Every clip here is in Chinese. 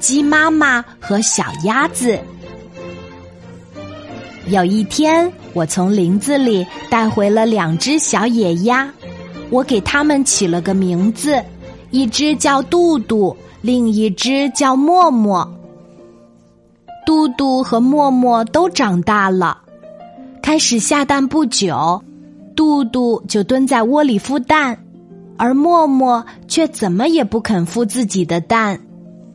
鸡妈妈和小鸭子。有一天，我从林子里带回了两只小野鸭，我给它们起了个名字，一只叫杜杜，另一只叫默默。杜杜和默默都长大了，开始下蛋不久，杜杜就蹲在窝里孵蛋，而默默却怎么也不肯孵自己的蛋。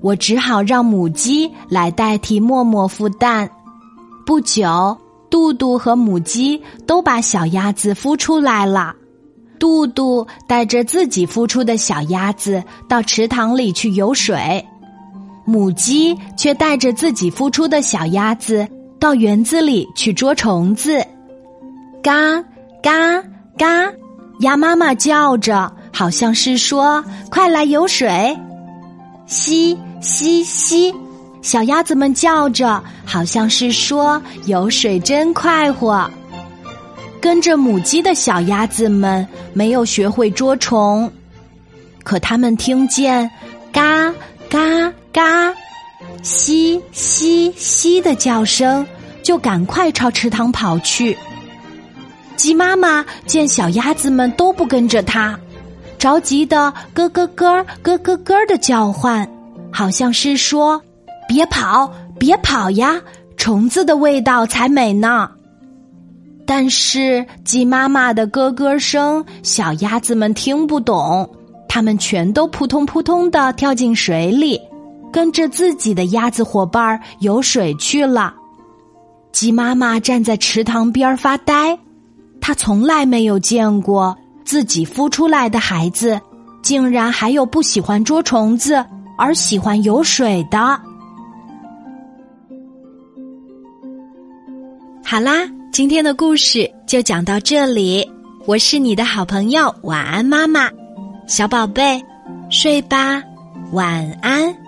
我只好让母鸡来代替默默孵蛋。不久，杜杜和母鸡都把小鸭子孵出来了。杜杜带着自己孵出的小鸭子到池塘里去游水，母鸡却带着自己孵出的小鸭子到园子里去捉虫子。嘎嘎嘎，鸭妈妈叫着，好像是说：“快来游水。”嘻。嘻嘻，小鸭子们叫着，好像是说有水真快活。跟着母鸡的小鸭子们没有学会捉虫，可它们听见嘎嘎嘎、嘻嘻嘻的叫声，就赶快朝池塘跑去。鸡妈妈见小鸭子们都不跟着它，着急的咯咯咯、咯咯咯的叫唤。好像是说：“别跑，别跑呀，虫子的味道才美呢。”但是鸡妈妈的咯咯声，小鸭子们听不懂，它们全都扑通扑通的跳进水里，跟着自己的鸭子伙伴游水去了。鸡妈妈站在池塘边发呆，它从来没有见过自己孵出来的孩子，竟然还有不喜欢捉虫子。而喜欢游水的。好啦，今天的故事就讲到这里。我是你的好朋友，晚安，妈妈，小宝贝，睡吧，晚安。